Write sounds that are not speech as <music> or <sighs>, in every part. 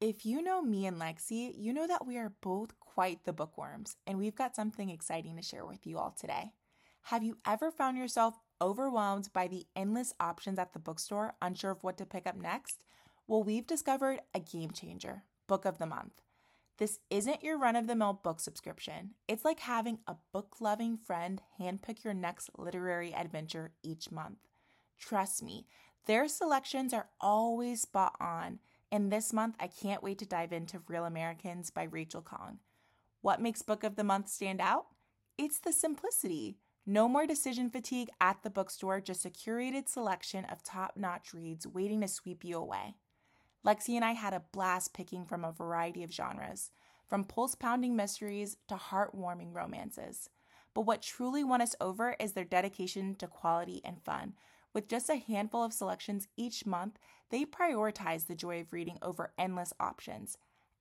If you know me and Lexi, you know that we are both quite the bookworms, and we've got something exciting to share with you all today. Have you ever found yourself overwhelmed by the endless options at the bookstore, unsure of what to pick up next? Well, we've discovered a game changer book of the month. This isn't your run of the mill book subscription. It's like having a book loving friend handpick your next literary adventure each month. Trust me, their selections are always spot on and this month, I can't wait to dive into Real Americans by Rachel Khong. What makes Book of the Month stand out? It's the simplicity. No more decision fatigue at the bookstore, just a curated selection of top notch reads waiting to sweep you away. Lexi and I had a blast picking from a variety of genres, from pulse pounding mysteries to heartwarming romances. But what truly won us over is their dedication to quality and fun, with just a handful of selections each month, they prioritize the joy of reading over endless options.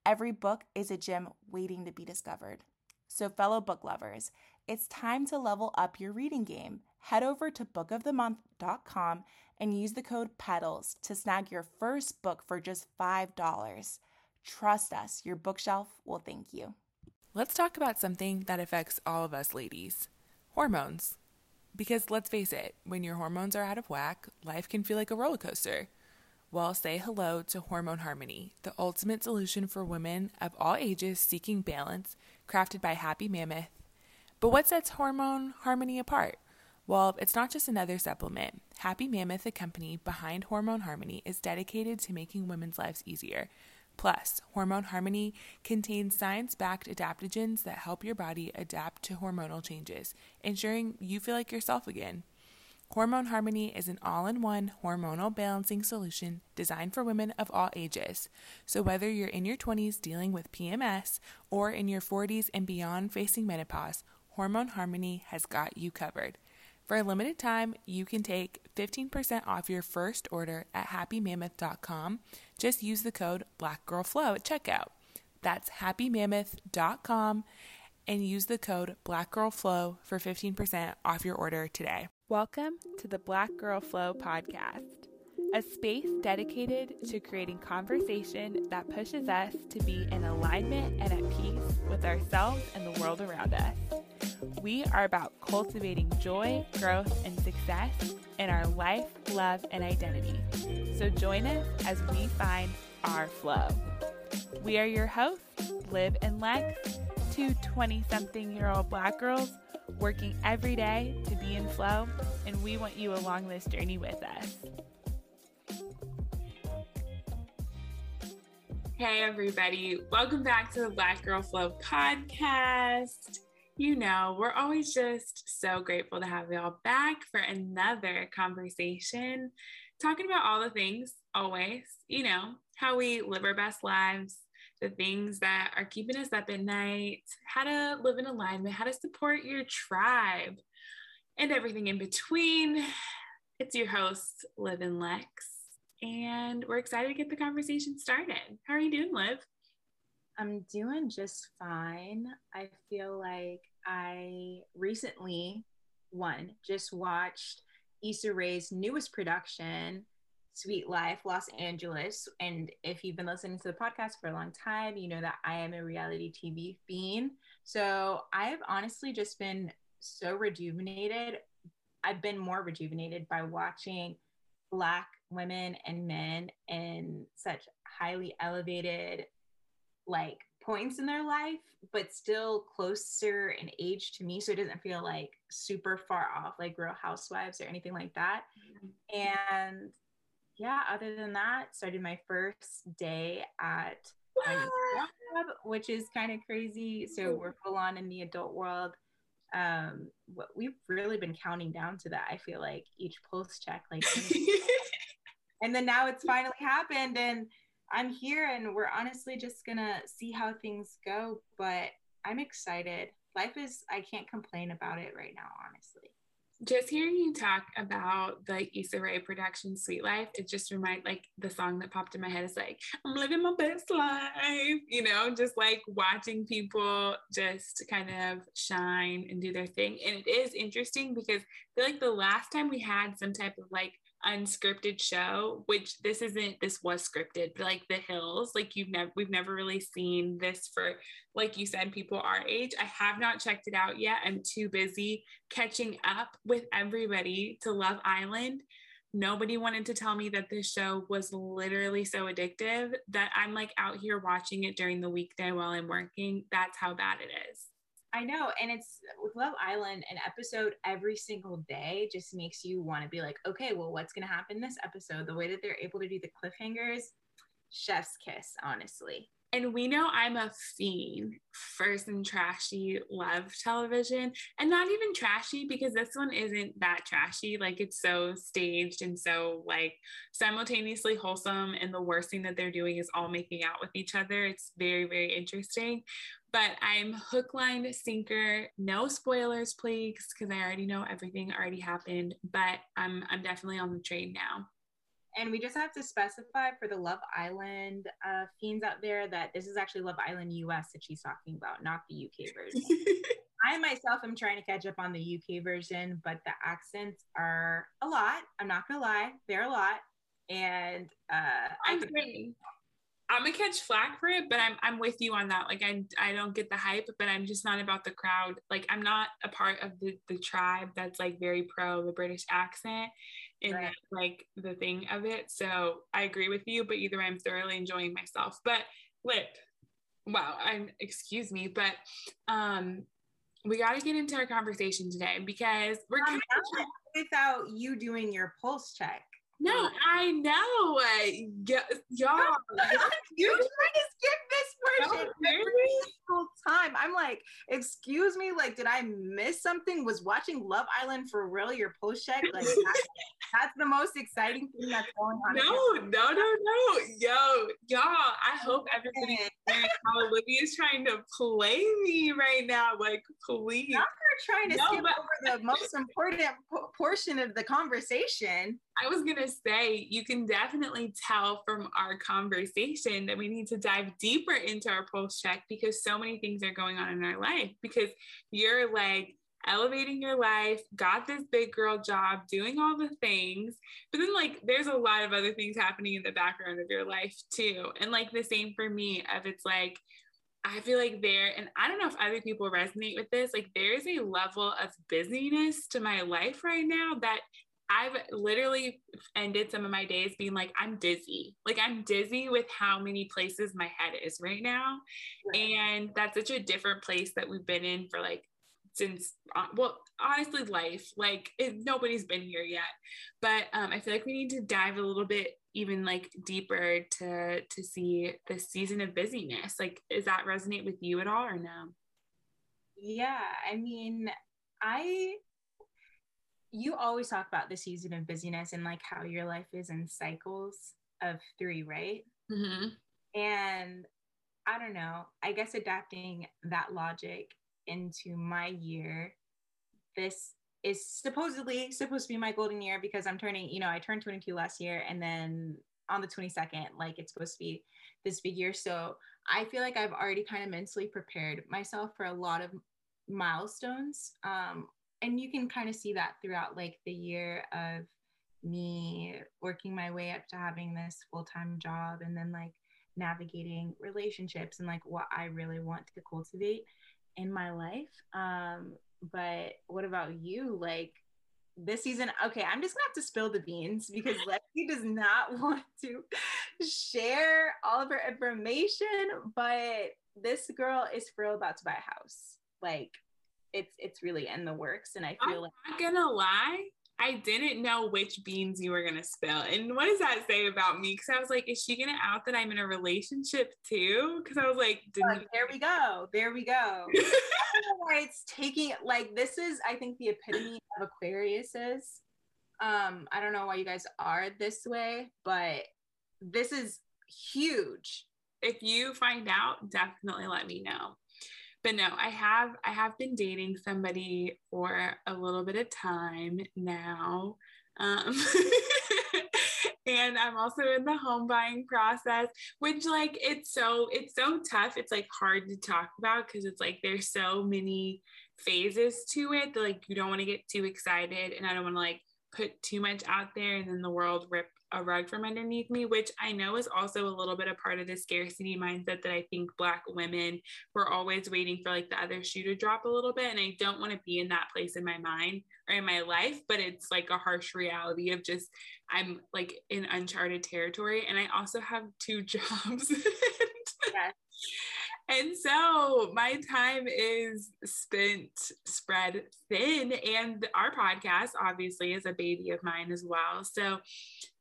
Every book is a gem waiting to be discovered. So, fellow book lovers, it's time to level up your reading game. Head over to bookofthemonth.com and use the code PEDALS to snag your first book for just $5. Trust us, your bookshelf will thank you. Let's talk about something that affects all of us ladies hormones. Because let's face it, when your hormones are out of whack, life can feel like a roller coaster. Well, say hello to Hormone Harmony, the ultimate solution for women of all ages seeking balance, crafted by Happy Mammoth. But what sets Hormone Harmony apart? Well, it's not just another supplement. Happy Mammoth, the company behind Hormone Harmony, is dedicated to making women's lives easier Plus, Hormone Harmony contains science backed adaptogens that help your body adapt to hormonal changes, ensuring you feel like yourself again. Hormone Harmony is an all in one hormonal balancing solution designed for women of all ages. So, whether you're in your 20s dealing with PMS or in your 40s and beyond facing menopause, Hormone Harmony has got you covered. For a limited time, you can take 15% off your first order at happymammoth.com. Just use the code BlackGirlFlow at checkout. That's happymammoth.com and use the code BlackGirlFlow for 15% off your order today. Welcome to the Black Girl Flow podcast, a space dedicated to creating conversation that pushes us to be in alignment and at peace with ourselves and the world around us. We are about cultivating joy, growth, and success in our life, love, and identity. So join us as we find our flow. We are your hosts, Liv and Lex, two 20 something year old black girls working every day to be in flow, and we want you along this journey with us. Hey, everybody. Welcome back to the Black Girl Flow podcast you know, we're always just so grateful to have y'all back for another conversation, talking about all the things, always, you know, how we live our best lives, the things that are keeping us up at night, how to live in alignment, how to support your tribe, and everything in between. It's your host, Liv and Lex, and we're excited to get the conversation started. How are you doing, Liv? I'm doing just fine. I feel like I recently, one, just watched Issa Rae's newest production, Sweet Life Los Angeles. And if you've been listening to the podcast for a long time, you know that I am a reality TV fiend. So I have honestly just been so rejuvenated. I've been more rejuvenated by watching Black women and men in such highly elevated like points in their life, but still closer in age to me. So it doesn't feel like super far off, like Real Housewives or anything like that. Mm-hmm. And yeah, other than that, started my first day at job, which is kind of crazy. So we're full on in the adult world. Um, what we've really been counting down to that. I feel like each pulse check, like, <laughs> and then now it's finally happened, and I'm here and we're honestly just gonna see how things go. But I'm excited. Life is, I can't complain about it right now, honestly. Just hearing you talk about the Issa Rae production Sweet Life, it just remind like the song that popped in my head is like, I'm living my best life, you know, just like watching people just kind of shine and do their thing. And it is interesting because I feel like the last time we had some type of like unscripted show, which this isn't, this was scripted, but like The Hills, like you've never, we've never really seen this for, like you said, people our age. I have not checked it out yet. I'm too busy catching up with everybody to Love Island. Nobody wanted to tell me that this show was literally so addictive that I'm like out here watching it during the weekday while I'm working. That's how bad it is. I know. And it's with Love Island, an episode every single day just makes you want to be like, okay, well, what's going to happen this episode? The way that they're able to do the cliffhangers, chef's kiss, honestly. And we know I'm a fiend for some trashy love television and not even trashy because this one isn't that trashy. Like it's so staged and so like simultaneously wholesome. And the worst thing that they're doing is all making out with each other. It's very, very interesting. But I'm hook, line, sinker. No spoilers, please, because I already know everything already happened. But I'm I'm definitely on the train now. And we just have to specify for the Love Island uh, fiends out there that this is actually Love Island US that she's talking about, not the UK <laughs> version. I myself am trying to catch up on the UK version, but the accents are a lot. I'm not gonna lie, they're a lot. And uh, I'm I'm gonna catch flack for it, but I'm I'm with you on that. Like I I don't get the hype, but I'm just not about the crowd. Like I'm not a part of the the tribe that's like very pro the British accent and right. like the thing of it. So I agree with you, but either way, I'm thoroughly enjoying myself. But lip, wow, I'm excuse me, but um we got to get into our conversation today because we're um, without you doing your pulse check. No, I know. Uh, y'all, <laughs> you're trying to skip this portion every single time. I'm like, excuse me, like, did I miss something? Was watching Love Island for real? Your pulse check, like, <laughs> that's, that's, the most exciting thing that's going on. No, no, no, no, yo, y'all. I hope everybody how Olivia's trying to play me right now. Like, please. Now we're trying to no, skip but- over the most important po- portion of the conversation. I was gonna say, you can definitely tell from our conversation that we need to dive deeper into our pulse check because so many things are going on in our life. Because you're like elevating your life, got this big girl job, doing all the things. But then, like, there's a lot of other things happening in the background of your life too. And like the same for me, of it's like, I feel like there, and I don't know if other people resonate with this, like, there's a level of busyness to my life right now that I've literally ended some of my days being like, I'm dizzy. Like, I'm dizzy with how many places my head is right now. Right. And that's such a different place that we've been in for like since uh, well honestly life like it, nobody's been here yet but um, i feel like we need to dive a little bit even like deeper to to see the season of busyness like does that resonate with you at all or no yeah i mean i you always talk about the season of busyness and like how your life is in cycles of three, right? Mm-hmm. And I don't know, I guess adapting that logic into my year, this is supposedly supposed to be my golden year because I'm turning, you know, I turned 22 last year and then on the 22nd, like it's supposed to be this big year. So I feel like I've already kind of mentally prepared myself for a lot of milestones um, and you can kind of see that throughout like the year of me working my way up to having this full-time job and then like navigating relationships and like what I really want to cultivate in my life. Um, but what about you? Like this season, okay, I'm just gonna have to spill the beans because <laughs> Lexi does not <laughs> want to share all of her information, but this girl is for real about to buy a house. Like it's it's really in the works and i feel like. I'm like not gonna lie I didn't know which beans you were gonna spill. And what does that say about me? Because I was like, is she gonna out that I'm in a relationship too? Because I was like, oh, there we go, there we go. <laughs> why it's taking like this is I think the epitome of Aquarius is. Um, I don't know why you guys are this way, but this is huge. If you find out, definitely let me know but no i have i have been dating somebody for a little bit of time now um, <laughs> and i'm also in the home buying process which like it's so it's so tough. It's like hard to talk about because it's like there's so many phases to it that like you don't want to get too excited and i don't want to like put too much out there and then the world rip a rug from underneath me, which I know is also a little bit a part of the scarcity mindset that I think Black women were always waiting for like the other shoe to drop a little bit. And I don't want to be in that place in my mind or in my life, but it's like a harsh reality of just I'm like in uncharted territory. And I also have two <laughs> jobs. yes. And so my time is spent spread thin, and our podcast obviously is a baby of mine as well. So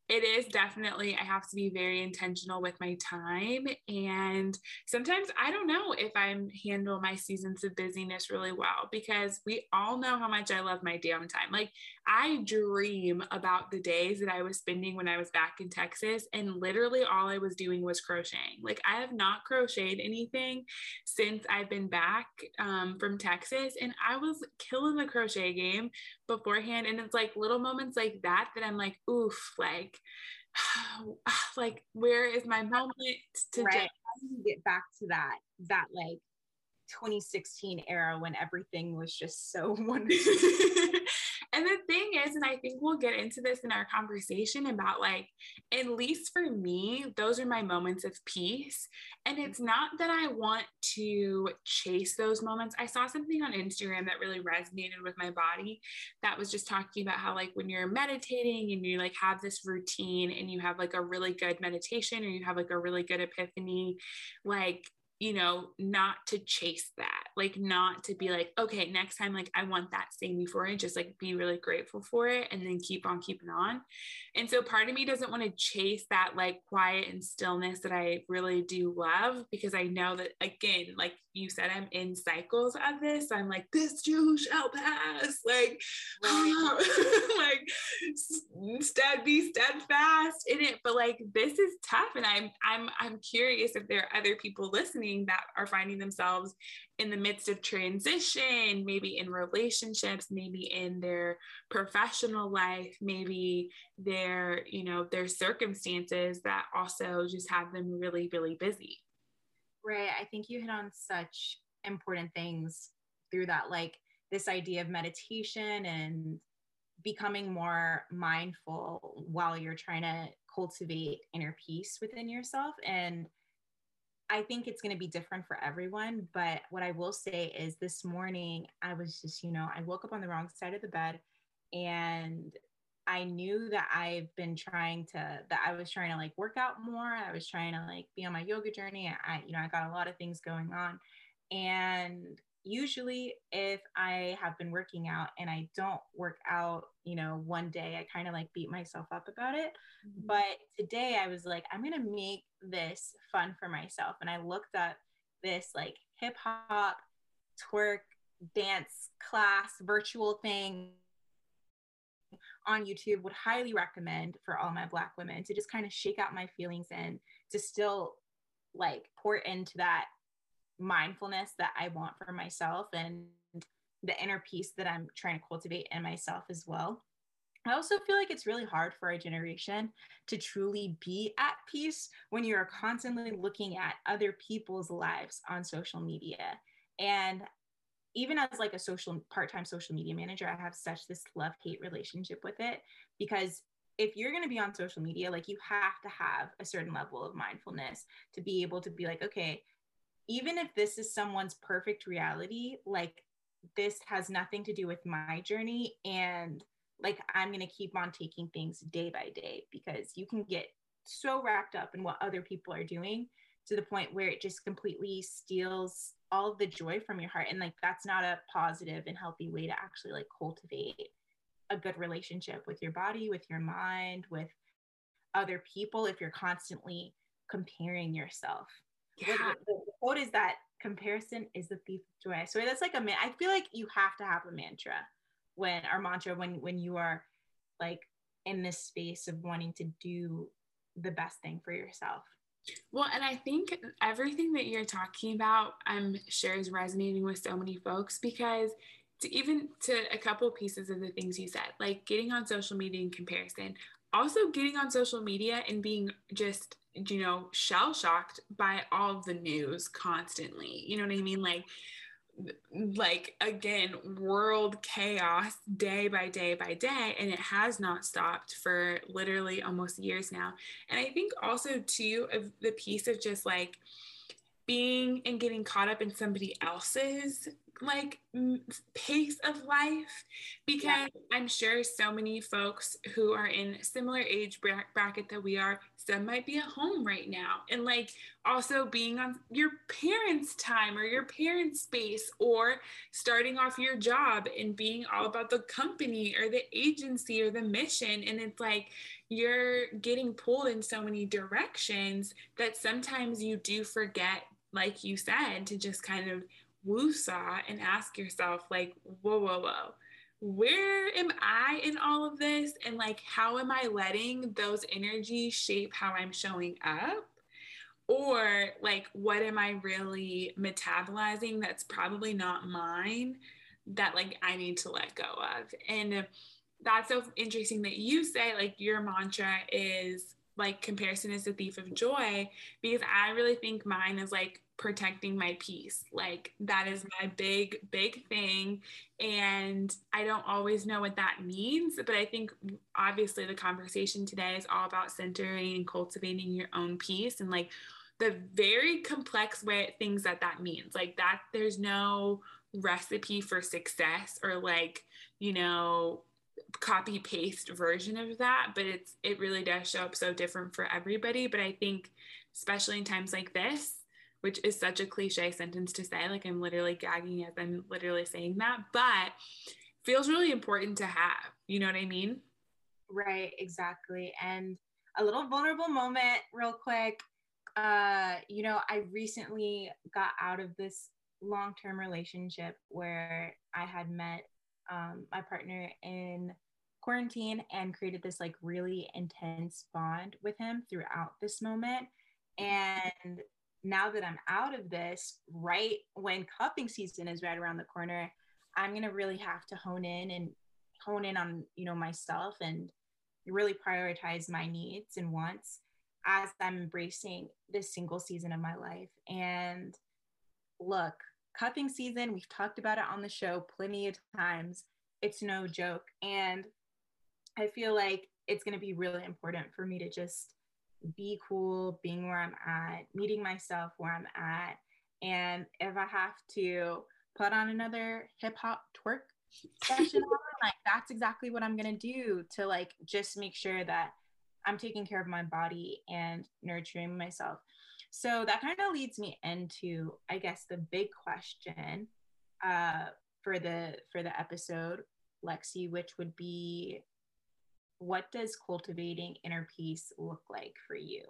it is definitely i have to be very intentional with my time and sometimes i don't know if i'm handle my seasons of busyness really well because we all know how much i love my downtime like i dream about the days that i was spending when i was back in texas and literally all i was doing was crocheting like i have not crocheted anything since i've been back um, from texas and i was killing the crochet game beforehand and it's like little moments like that that i'm like oof like <sighs> <sighs> like where is my moment to right. just- get back to that that like 2016 era when everything was just so <laughs> wonderful <laughs> And the thing is, and I think we'll get into this in our conversation about like, at least for me, those are my moments of peace. And it's not that I want to chase those moments. I saw something on Instagram that really resonated with my body that was just talking about how, like, when you're meditating and you like have this routine and you have like a really good meditation or you have like a really good epiphany, like, you know, not to chase that, like not to be like, okay, next time, like I want that same euphoria, just like be really grateful for it and then keep on keeping on. And so part of me doesn't want to chase that like quiet and stillness that I really do love because I know that again, like you said, I'm in cycles of this. I'm like, this too shall pass. Like, um, <laughs> like stead be steadfast in it. But like this is tough. And I'm I'm I'm curious if there are other people listening that are finding themselves in the midst of transition, maybe in relationships, maybe in their professional life, maybe their, you know, their circumstances that also just have them really, really busy. Right. I think you hit on such important things through that, like this idea of meditation and becoming more mindful while you're trying to cultivate inner peace within yourself. And I think it's going to be different for everyone. But what I will say is this morning, I was just, you know, I woke up on the wrong side of the bed and I knew that I've been trying to that I was trying to like work out more. I was trying to like be on my yoga journey. I you know, I got a lot of things going on. And usually if I have been working out and I don't work out, you know, one day I kind of like beat myself up about it. Mm-hmm. But today I was like I'm going to make this fun for myself and I looked up this like hip hop twerk dance class virtual thing on YouTube would highly recommend for all my black women to just kind of shake out my feelings and to still like pour into that mindfulness that I want for myself and the inner peace that I'm trying to cultivate in myself as well. I also feel like it's really hard for our generation to truly be at peace when you're constantly looking at other people's lives on social media. And even as like a social part-time social media manager i have such this love hate relationship with it because if you're going to be on social media like you have to have a certain level of mindfulness to be able to be like okay even if this is someone's perfect reality like this has nothing to do with my journey and like i'm going to keep on taking things day by day because you can get so wrapped up in what other people are doing to the point where it just completely steals all of the joy from your heart and like that's not a positive and healthy way to actually like cultivate a good relationship with your body with your mind with other people if you're constantly comparing yourself yeah. the, the quote is that comparison is the thief of joy so that's like a man i feel like you have to have a mantra when our mantra when when you are like in this space of wanting to do the best thing for yourself well, and I think everything that you're talking about, I'm sure is resonating with so many folks because to even to a couple pieces of the things you said, like getting on social media in comparison, also getting on social media and being just, you know, shell shocked by all the news constantly. You know what I mean? Like like again world chaos day by day by day and it has not stopped for literally almost years now and i think also too of the piece of just like being and getting caught up in somebody else's like pace of life because yeah. I'm sure so many folks who are in similar age bracket that we are, some might be at home right now and like also being on your parents' time or your parents' space or starting off your job and being all about the company or the agency or the mission. And it's like you're getting pulled in so many directions that sometimes you do forget, like you said, to just kind of woosah and ask yourself, like, whoa, whoa, whoa, where am I in all of this? And like, how am I letting those energies shape how I'm showing up? Or like, what am I really metabolizing that's probably not mine that like I need to let go of? And that's so interesting that you say like your mantra is like comparison is the thief of joy because I really think mine is like protecting my peace. Like that is my big, big thing. And I don't always know what that means, but I think obviously the conversation today is all about centering and cultivating your own peace and like the very complex way things that that means. Like that there's no recipe for success or like, you know, copy paste version of that but it's it really does show up so different for everybody but i think especially in times like this which is such a cliche sentence to say. Like I'm literally gagging as I'm literally saying that, but feels really important to have. You know what I mean? Right, exactly. And a little vulnerable moment, real quick. Uh, you know, I recently got out of this long term relationship where I had met um, my partner in quarantine and created this like really intense bond with him throughout this moment. And now that I'm out of this, right when cuffing season is right around the corner, I'm going to really have to hone in and hone in on, you know, myself and really prioritize my needs and wants as I'm embracing this single season of my life. And look, cuffing season, we've talked about it on the show plenty of times. It's no joke. And I feel like it's going to be really important for me to just be cool, being where I'm at, meeting myself where I'm at. And if I have to put on another hip hop twerk session, <laughs> like that's exactly what I'm gonna do to like just make sure that I'm taking care of my body and nurturing myself. So that kind of leads me into, I guess, the big question uh, for the for the episode, Lexi, which would be what does cultivating inner peace look like for you?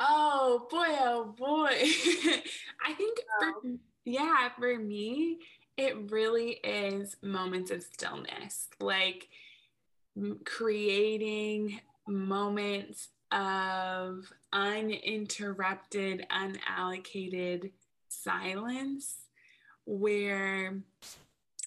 Oh boy, oh boy. <laughs> I think for, oh. yeah, for me, it really is moments of stillness, like creating moments of uninterrupted, unallocated silence where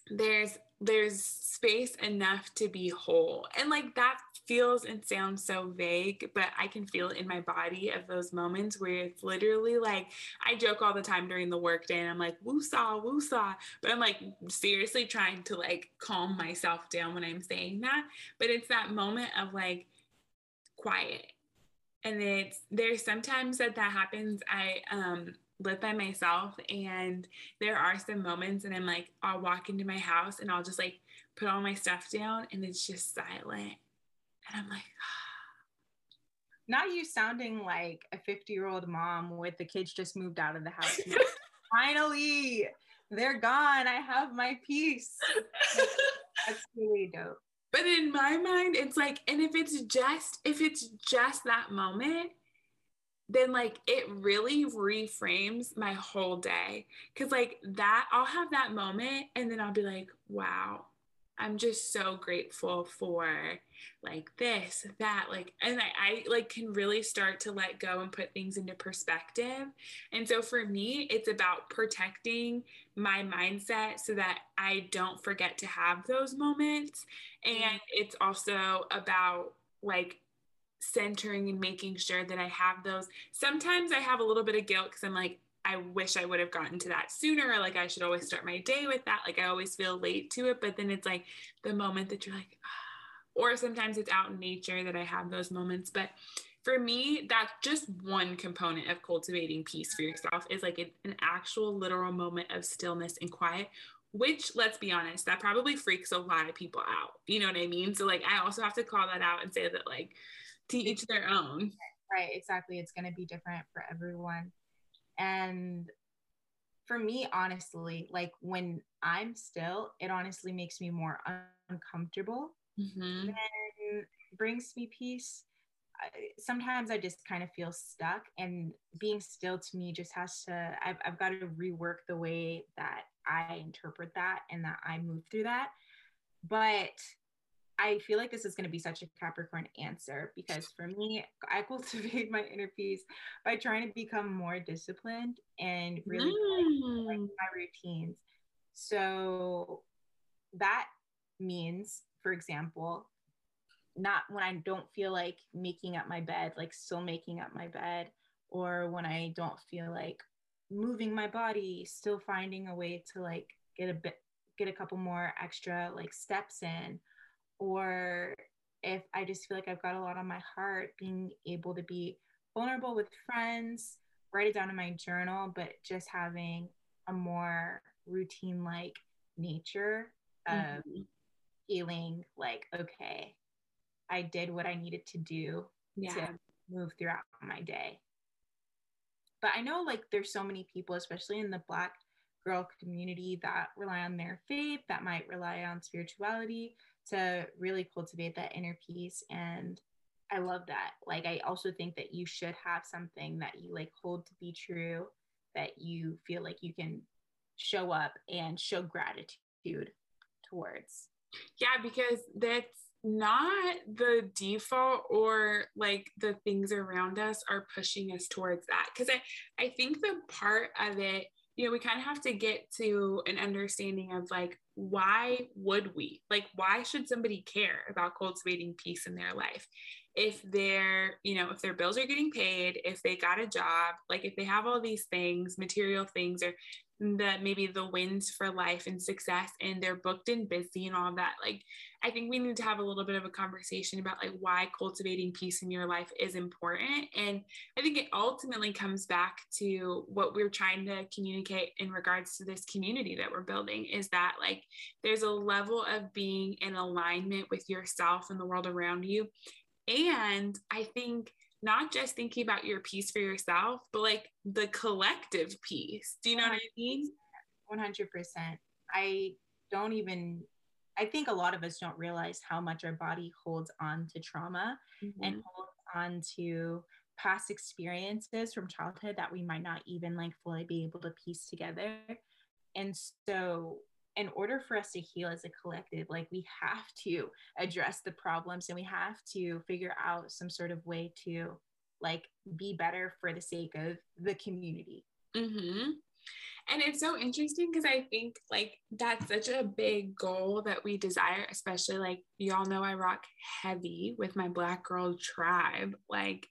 there's there's space enough to be whole. And like that feels and sounds so vague, but I can feel it in my body of those moments where it's literally like I joke all the time during the workday and I'm like, woo-saw, woo-saw, But I'm like seriously trying to like calm myself down when I'm saying that. But it's that moment of like quiet. And it's there's sometimes that that happens. I um live by myself and there are some moments and I'm like I'll walk into my house and I'll just like put all my stuff down and it's just silent. And I'm like <sighs> now you sounding like a 50 year old mom with the kids just moved out of the house. <laughs> Finally they're gone. I have my peace. <laughs> That's really dope but in my mind it's like and if it's just if it's just that moment then like it really reframes my whole day. Cause like that, I'll have that moment and then I'll be like, wow, I'm just so grateful for like this, that, like, and I, I like can really start to let go and put things into perspective. And so for me, it's about protecting my mindset so that I don't forget to have those moments. Mm-hmm. And it's also about like centering and making sure that I have those. Sometimes I have a little bit of guilt because I'm like, I wish I would have gotten to that sooner. Like I should always start my day with that. Like I always feel late to it. But then it's like the moment that you're like, <sighs> or sometimes it's out in nature that I have those moments. But for me, that's just one component of cultivating peace for yourself is like an actual literal moment of stillness and quiet, which let's be honest, that probably freaks a lot of people out. You know what I mean? So like I also have to call that out and say that like to each their own. Right, exactly. It's gonna be different for everyone. And for me, honestly, like when I'm still, it honestly makes me more uncomfortable mm-hmm. and brings me peace sometimes I just kind of feel stuck, and being still to me just has to, I've, I've got to rework the way that I interpret that and that I move through that. But I feel like this is going to be such a Capricorn answer because for me, I <laughs> cultivate my inner peace by trying to become more disciplined and really mm. like, my routines. So that means, for example, not when I don't feel like making up my bed, like still making up my bed, or when I don't feel like moving my body, still finding a way to like get a bit, get a couple more extra like steps in, or if I just feel like I've got a lot on my heart, being able to be vulnerable with friends, write it down in my journal, but just having a more routine like nature of mm-hmm. feeling like, okay, I did what I needed to do yeah. to move throughout my day. But I know like there's so many people, especially in the Black girl community, that rely on their faith, that might rely on spirituality to really cultivate that inner peace. And I love that. Like, I also think that you should have something that you like hold to be true, that you feel like you can show up and show gratitude towards. Yeah, because that's not the default or like the things around us are pushing us towards that because i i think the part of it you know we kind of have to get to an understanding of like why would we? Like why should somebody care about cultivating peace in their life if they're you know if their bills are getting paid if they got a job like if they have all these things material things or that maybe the wins for life and success and they're booked and busy and all that like i think we need to have a little bit of a conversation about like why cultivating peace in your life is important. And i think it ultimately comes back to what we're trying to communicate in regards to this community that we're building is that like there's a level of being in alignment with yourself and the world around you and i think not just thinking about your peace for yourself, but like the collective peace. Do you know 100%, what I mean? 100%. I don't even, I think a lot of us don't realize how much our body holds on to trauma mm-hmm. and holds on to past experiences from childhood that we might not even like fully be able to piece together. And so in order for us to heal as a collective, like we have to address the problems and we have to figure out some sort of way to like be better for the sake of the community. Mm-hmm. And it's so interesting because I think like that's such a big goal that we desire, especially like y'all know I rock heavy with my black girl tribe. Like,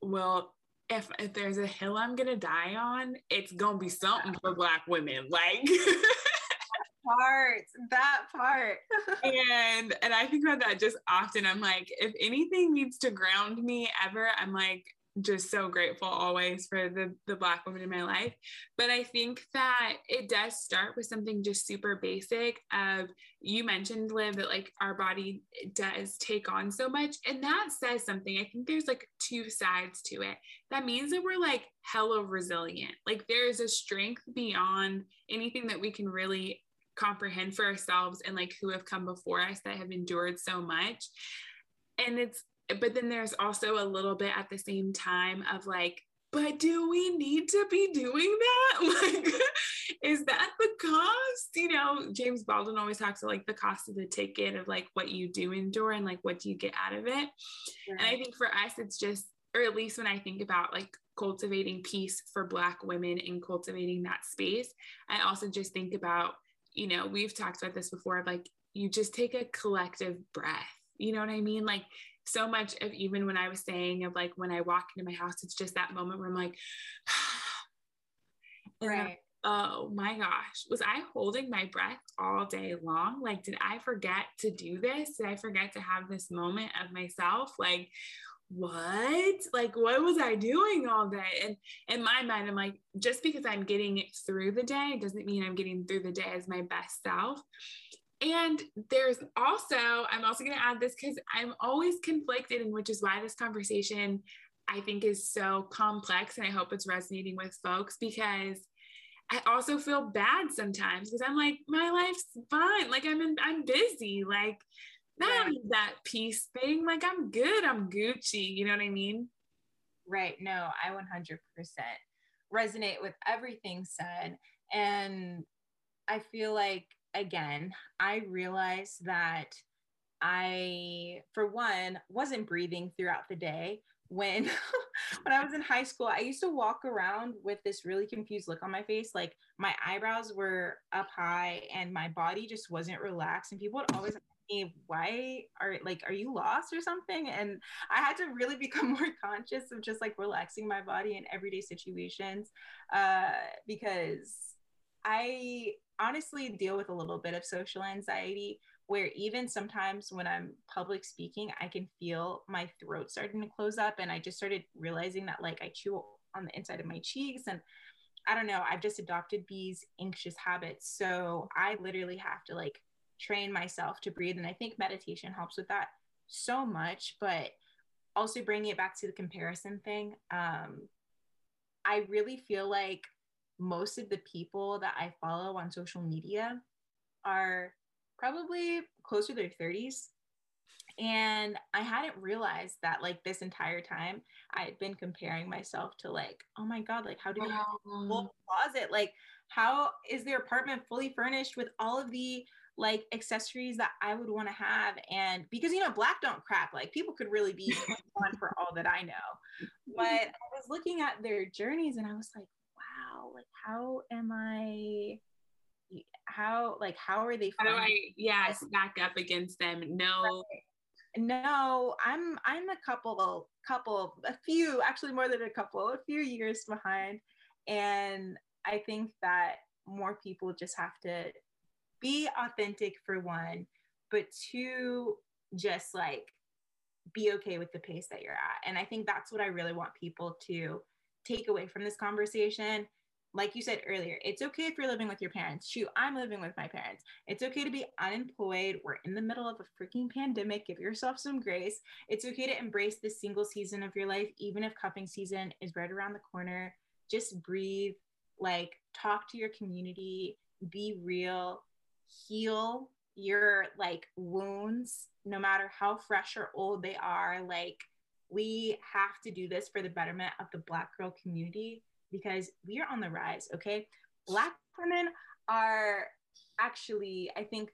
well, if if there's a hill I'm gonna die on, it's gonna be something for black women. Like <laughs> part that part. <laughs> And and i think about that just often. I'm like if anything needs to ground me ever i'm like just so grateful always for the the black woman in my life. But i think that it does start with something just super basic of you mentioned liv that like our body does take on so much and that says something. I think there's like two sides to it. That means that we're like hella resilient. Like there's a strength beyond anything that we can really comprehend for ourselves and like who have come before us that have endured so much. And it's but then there's also a little bit at the same time of like but do we need to be doing that? <laughs> Like is that the cost? You know james baldwin always talks about like the cost of the ticket of like what you do endure and like what do you get out of it. Right. and i think for us it's just or at least when i think about like cultivating peace for black women and cultivating that space i also just think about you know, we've talked about this before, like you just take a collective breath. You know what I mean? Like so much of even when I was saying of like when I walk into my house, it's just that moment where I'm like, <sighs> Right. oh my gosh, was I holding my breath all day long? Like, did I forget to do this? Did I forget to have this moment of myself? Like, what? Like, what was I doing all day? And in my mind, I'm like, just because I'm getting it through the day doesn't mean I'm getting through the day as my best self. And there's also, I'm also going to add this because I'm always conflicted, and which is why this conversation I think is so complex. And I hope it's resonating with folks because I also feel bad sometimes because I'm like, my life's fine. Like I'm in, I'm busy. Like not Right. that peace thing. Like I'm good. I'm Gucci. You know what I mean? Right. No, I 100% resonate with everything said. And I feel like, again, I realized that I, for one, wasn't breathing throughout the day. When <laughs> when I was in high school, I used to walk around with this really confused look on my face. Like my eyebrows were up high and my body just wasn't relaxed. And people would always ask me, why are like, are you lost or something? And I had to really <laughs> become more conscious of just like relaxing my body in everyday situations uh, because I honestly deal with a little bit of social anxiety where even sometimes when I'm public speaking, I can feel my throat starting to close up. And I just started realizing that like I chew on the inside of my cheeks and I don't know, I've just adopted these anxious habits. So I literally have to like train myself to breathe. And I think meditation helps with that so much. But also bringing it back to the comparison thing, um, I really feel like most of the people that I follow on social media are probably closer to their 30s. And I hadn't realized that like this entire time I had been comparing myself to like, oh my God, like how do they have a full closet? Like, how is their apartment fully furnished with all of the like accessories that I would want to have? And because you know, black don't crack, like people could really be <laughs> 21 for all that I know. But I was looking at their journeys and I was like, wow, like how am I how like how are they How do I, yeah, stack up against them? No. no i'm i'm a couple couple a few actually more than a couple a few years behind and i think that more people just have to be authentic for one but two just like be okay with the pace that you're at and i think that's what i really want people to take away from this conversation like you said earlier it's okay if you're living with your parents shoot i'm living with my parents it's okay to be unemployed. We're in the middle of a freaking pandemic. Give yourself some grace. It's okay to embrace the single season of your life, even if cuffing season is right around the corner. Just breathe, like, talk to your community, be real, heal your like wounds, no matter how fresh or old they are. Like, we have to do this for the betterment of the Black girl community because we are on the rise, okay? Black women are actually i think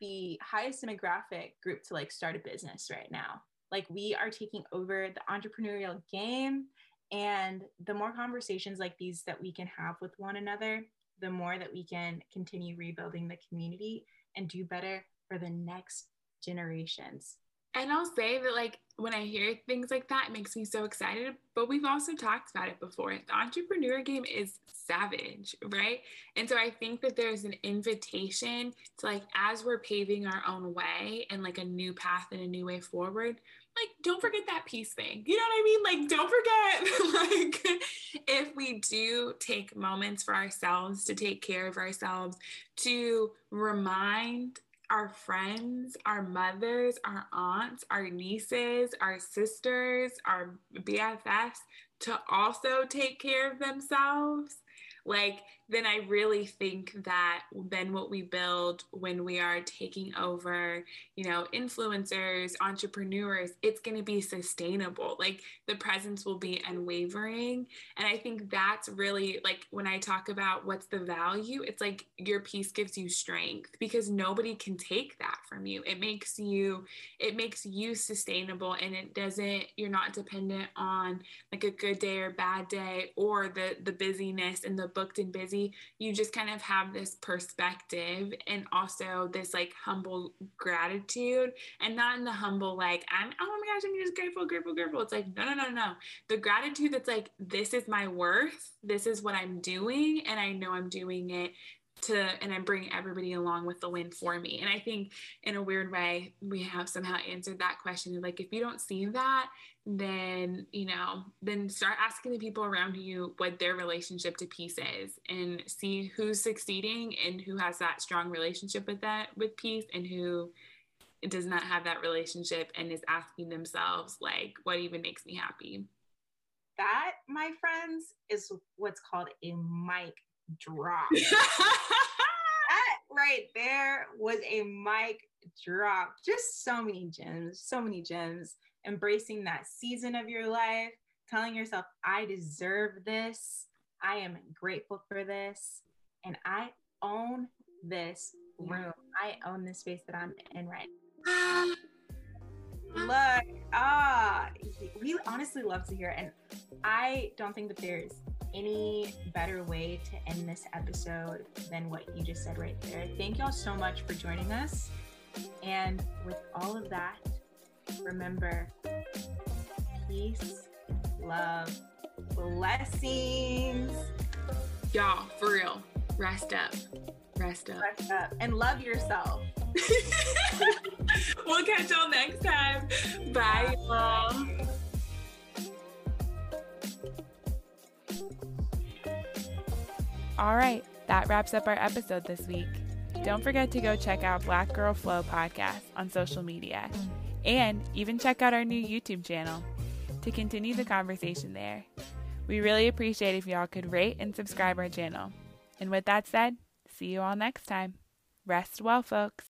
the highest demographic group to like start a business right now like we are taking over the entrepreneurial game and the more conversations like these that we can have with one another the more that we can continue rebuilding the community and do better for the next generations And I'll say that, like, when I hear things like that, it makes me so excited. But we've also talked about it before. The entrepreneur game is savage, right? And so I think that there's an invitation to, like, as we're paving our own way and like a new path and a new way forward, like, don't forget that peace thing. You know what I mean? Like, don't forget, <laughs> like, if we do take moments for ourselves to take care of ourselves, to remind our friends, our mothers, our aunts, our nieces, our sisters, our BFFs to also take care of themselves, like then I really think that then what we build when we are taking over, you know, influencers, entrepreneurs, it's going to be sustainable. Like the presence will be unwavering. And I think that's really like when I talk about what's the value, it's like your peace gives you strength because nobody can take that from you. It makes you, it makes you sustainable and it doesn't, you're not dependent on like a good day or bad day or the the busyness and the booked and busy, you just kind of have this perspective and also this like humble gratitude and not in the humble, like, I'm, oh my gosh, I'm just grateful, grateful, grateful. It's like, no, no, no, no. The gratitude that's like, this is my worth. This is what I'm doing. And I know I'm doing it to and I'm bringing everybody along with the win for me. And I think in a weird way, we have somehow answered that question. Like if you don't see that, then you know, then start asking the people around you what their relationship to peace is and see who's succeeding and who has that strong relationship with that with peace and who does not have that relationship and is asking themselves like what even makes me happy that my friends is what's called a mic drop. <laughs> that right there was a mic drop. Just so many gems, so many gems. Embracing that season of your life, telling yourself, I deserve this. I am grateful for this. And I own this room. I own this space that I'm in right now. Look, ah, we honestly love to hear it. And I don't think that there's any better way to end this episode than what you just said right there. Thank y'all so much for joining us. And with all of that, remember peace, love, blessings. Y'all, for real, rest up. Rest up. Rest up. And love yourself. <laughs> we'll catch y'all next time. Bye, y'all. All right, that wraps up our episode this week. Don't forget to go check out Black Girl Flow podcast on social media and even check out our new YouTube channel to continue the conversation there. We really appreciate if y'all could rate and subscribe our channel. And with that said, see you all next time. Rest well, folks.